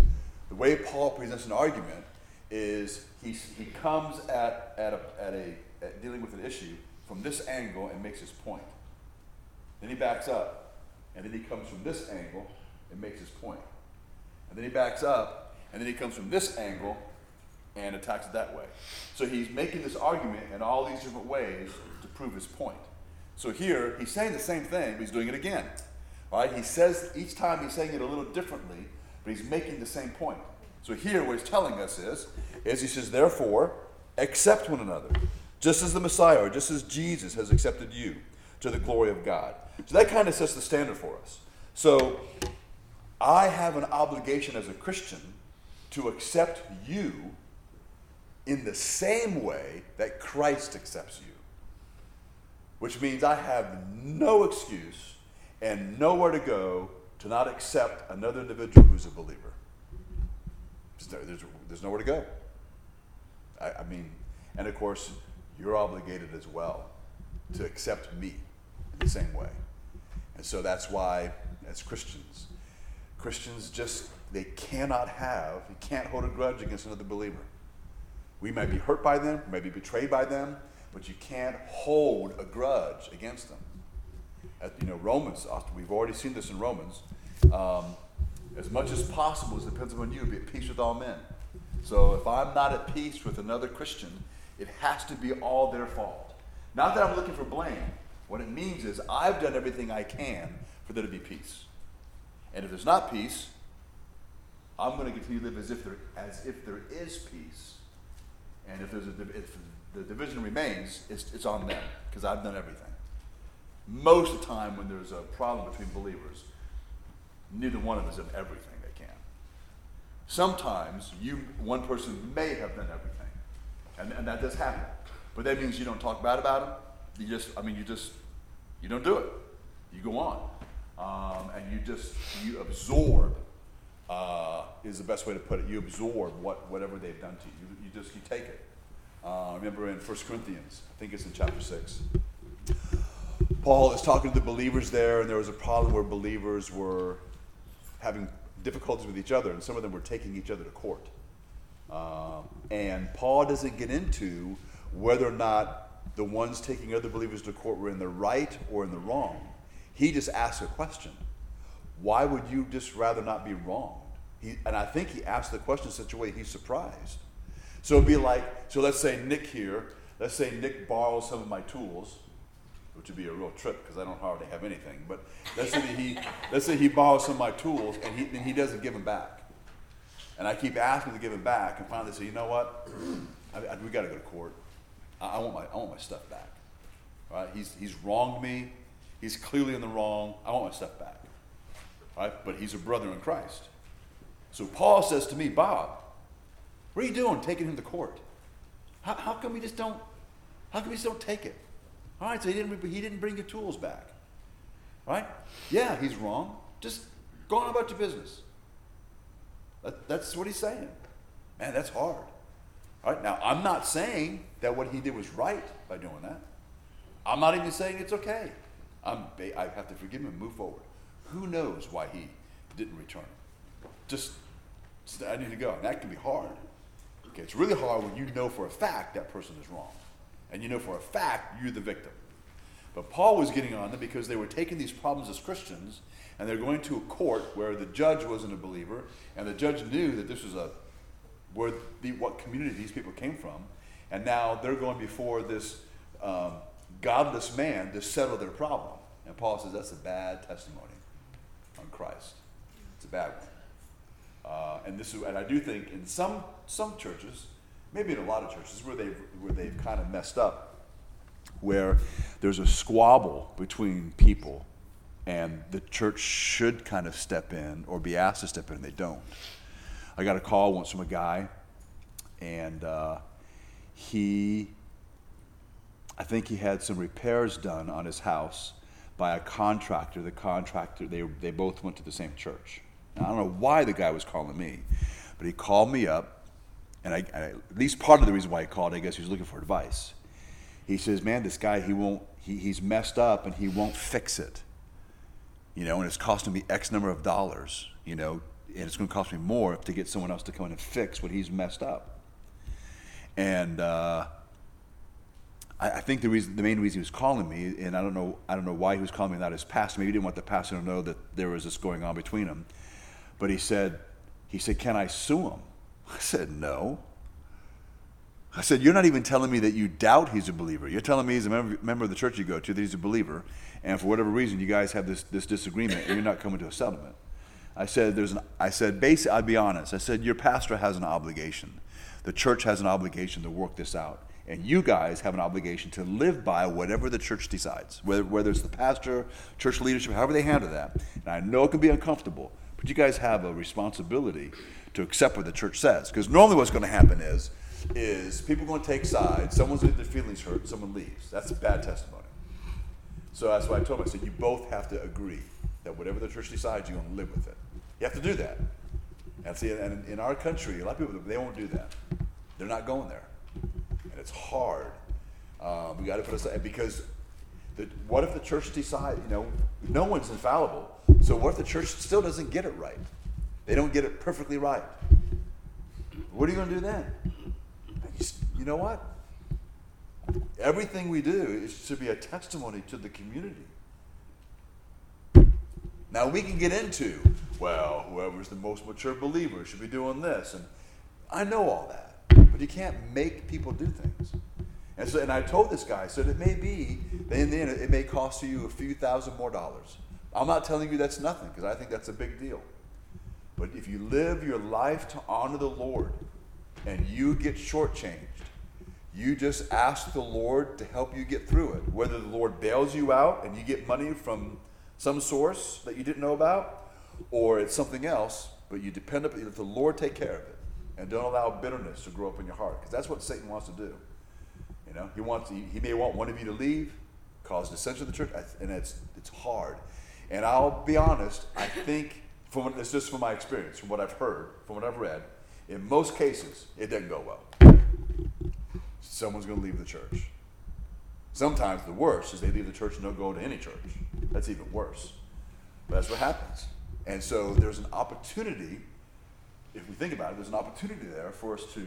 the way Paul presents an argument is he, he comes at, at, a, at, a, at dealing with an issue from this angle and makes his point. Then he backs up, and then he comes from this angle and makes his point. And then he backs up, and then he comes from this angle and attacks it that way. So he's making this argument in all these different ways to prove his point. So here, he's saying the same thing, but he's doing it again. Right? He says each time he's saying it a little differently, but he's making the same point. So here, what he's telling us is, is he says, therefore, accept one another, just as the Messiah, or just as Jesus has accepted you to the glory of God. So that kind of sets the standard for us. So I have an obligation as a Christian to accept you in the same way that Christ accepts you. Which means I have no excuse and nowhere to go to not accept another individual who's a believer. There's, there's, nowhere to go. I, I mean, and of course, you're obligated as well to accept me in the same way. And so that's why, as Christians, Christians just, they cannot have, you can't hold a grudge against another believer. We may be hurt by them, may be betrayed by them, but you can't hold a grudge against them. You know, Romans, we've already seen this in Romans. Um, as much as possible, it depends upon you, be at peace with all men. So if I'm not at peace with another Christian, it has to be all their fault. Not that I'm looking for blame. What it means is I've done everything I can for there to be peace. And if there's not peace, I'm going to continue to live as if there, as if there is peace. And if, there's a, if the division remains, it's, it's on them because I've done everything. Most of the time, when there's a problem between believers, neither one of us have everything they can. Sometimes you, one person may have done everything, and, and that does happen. But that means you don't talk bad about them. You just, I mean, you just, you don't do it. You go on, um, and you just you absorb. Uh, is the best way to put it. You absorb what whatever they've done to you. You, you just you take it. Uh, remember in 1 Corinthians, I think it's in chapter six. Paul is talking to the believers there, and there was a problem where believers were having difficulties with each other, and some of them were taking each other to court. Um, and Paul doesn't get into whether or not the ones taking other believers to court were in the right or in the wrong. He just asks a question Why would you just rather not be wronged? He, and I think he asked the question in such a way he's surprised. So it'd be like, so let's say Nick here, let's say Nick borrows some of my tools, which would be a real trip because I don't hardly have anything. But let's say he, let's say he borrows some of my tools and he, and he doesn't give them back. And I keep asking to give them back, and finally say, you know what? I, I, we got to go to court. I, I want my, I want my stuff back. Right? He's, he's wronged me. He's clearly in the wrong. I want my stuff back. Right? But he's a brother in Christ. So Paul says to me, Bob, What are you doing taking him to court? How, how come we just don't, how come we just don't take it? All right, so he didn't, he didn't bring your tools back. Right? Yeah, he's wrong. Just go on about your business. That, that's what he's saying. Man, that's hard. All right, now I'm not saying that what he did was right by doing that. I'm not even saying it's okay. I'm, I have to forgive him and move forward. Who knows why he didn't return? Just, I need to go. And that can be hard. Okay, it's really hard when you know for a fact that person is wrong. And you know for a fact you're the victim. But Paul was getting on them because they were taking these problems as Christians and they're going to a court where the judge wasn't a believer and the judge knew that this was a where the, what community these people came from, and now they're going before this um, godless man to settle their problem. And Paul says that's a bad testimony on Christ. It's a bad one. Uh, and this is, and I do think in some some churches, maybe in a lot of churches, where they've where they've kind of messed up, where there's a squabble between people, and the church should kind of step in or be asked to step in, and they don't. I got a call once from a guy, and uh, he, I think he had some repairs done on his house by a contractor. The contractor, they, they both went to the same church. I don't know why the guy was calling me, but he called me up, and I, I, at least part of the reason why he called, I guess he was looking for advice. He says, "Man, this guy, he won't. He, he's messed up, and he won't fix it. You know, and it's costing me X number of dollars. You know, and it's going to cost me more to get someone else to come in and fix what he's messed up. And uh, I, I, think the reason, the main reason he was calling me, and I don't know, I don't know why he was calling me, not his pastor. Maybe he didn't want the pastor to know that there was this going on between them. But he said, he said, "Can I sue him?" I said, "No." I said, You're not even telling me that you doubt he's a believer. You're telling me he's a member, member, of the church you go to that he's a believer, and for whatever reason you guys have this, this disagreement and you're not coming to a settlement. I said, there's an, I said, basically, I'd be honest. I said, your pastor has an obligation. The church has an obligation to work this out. And you guys have an obligation to live by whatever the church decides, whether, whether it's the pastor, church leadership, however they handle that. And I know it can be uncomfortable, but you guys have a responsibility to accept what the church says. Because normally what's going to happen is, is people are going to take sides, someone's going to get their feelings hurt, someone leaves. That's a bad testimony. So that's why I told him, I said, you both have to agree that whatever the church decides, you're going to live with it. You have to do that. And see, and in our country, a lot of people they won't do that. They're not going there, and it's hard. Um, we got to put aside because the, what if the church decides? You know, no one's infallible. So what if the church still doesn't get it right? They don't get it perfectly right. What are you going to do then? You know what? Everything we do is should be a testimony to the community. Now we can get into, well, whoever's the most mature believer should be doing this. And I know all that. But you can't make people do things. And so and I told this guy, I said it may be that in the end it may cost you a few thousand more dollars. I'm not telling you that's nothing, because I think that's a big deal. But if you live your life to honor the Lord and you get shortchanged, you just ask the Lord to help you get through it. Whether the Lord bails you out and you get money from some source that you didn't know about, or it's something else, but you depend upon let the Lord take care of it. And don't allow bitterness to grow up in your heart, because that's what Satan wants to do. You know, he wants he, he may want one of you to leave, cause dissension in the church, and it's it's hard. And I'll be honest, I think from it's just from my experience, from what I've heard, from what I've read, in most cases it doesn't go well. Someone's going to leave the church. Sometimes the worst is they leave the church and don't go to any church. That's even worse. But that's what happens. And so there's an opportunity, if we think about it, there's an opportunity there for us to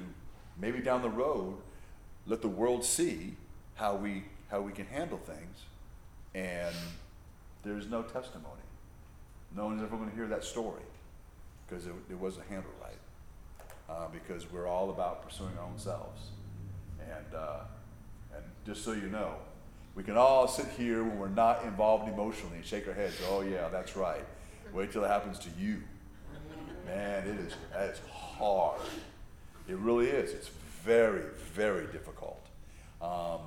maybe down the road let the world see how we how we can handle things. And there's no testimony. No one's ever going to hear that story because it, it wasn't handled right. Uh, because we're all about pursuing our own selves. And uh, and just so you know, we can all sit here when we're not involved emotionally and shake our heads. Oh yeah, that's right. Wait till it happens to you. Man, it is that is hard. It really is. It's very, very difficult. Um,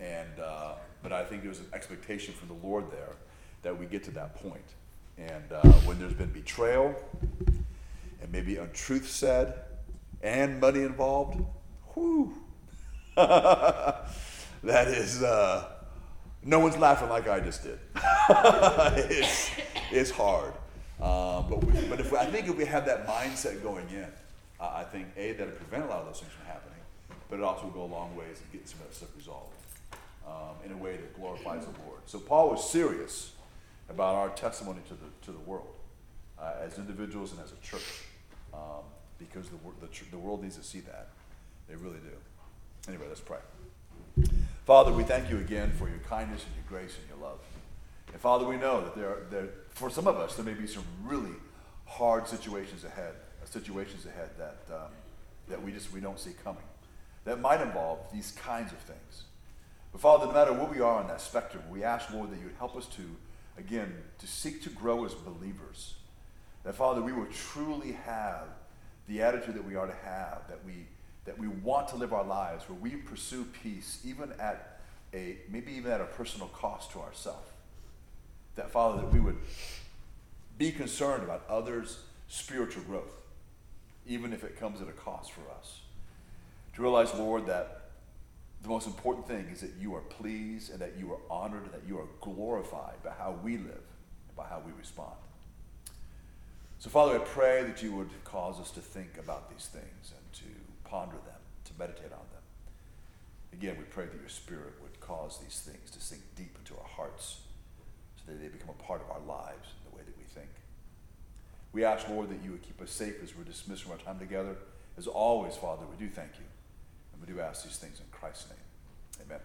and uh, but I think there's an expectation from the Lord there that we get to that point. And uh, when there's been betrayal and maybe untruth said, and money involved, whew. that is, uh, no one's laughing like I just did. it's, it's hard. Um, but we, but if I think if we have that mindset going in, uh, I think A, that'll prevent a lot of those things from happening, but it also will go a long ways in getting some of that stuff resolved um, in a way that glorifies the Lord. So Paul was serious about our testimony to the, to the world uh, as individuals and as a church um, because the, the, the world needs to see that. They really do. Anyway, let's pray. Father, we thank you again for your kindness and your grace and your love. And Father, we know that there, there for some of us, there may be some really hard situations ahead, uh, situations ahead that, um, that we just we don't see coming. That might involve these kinds of things. But Father, no matter where we are on that spectrum, we ask, Lord, that you would help us to, again, to seek to grow as believers. That, Father, we will truly have the attitude that we are to have, that we, that we want to live our lives where we pursue peace, even at a, maybe even at a personal cost to ourselves. That, Father, that we would be concerned about others' spiritual growth, even if it comes at a cost for us. To realize, Lord, that the most important thing is that you are pleased and that you are honored and that you are glorified by how we live and by how we respond. So, Father, I pray that you would cause us to think about these things and to ponder them, to meditate on them. Again, we pray that your Spirit would cause these things to sink deep into our hearts so that they become a part of our lives in the way that we think. We ask, Lord, that you would keep us safe as we're dismissed from our time together. As always, Father, we do thank you. And we do ask these things in Christ's name. Amen.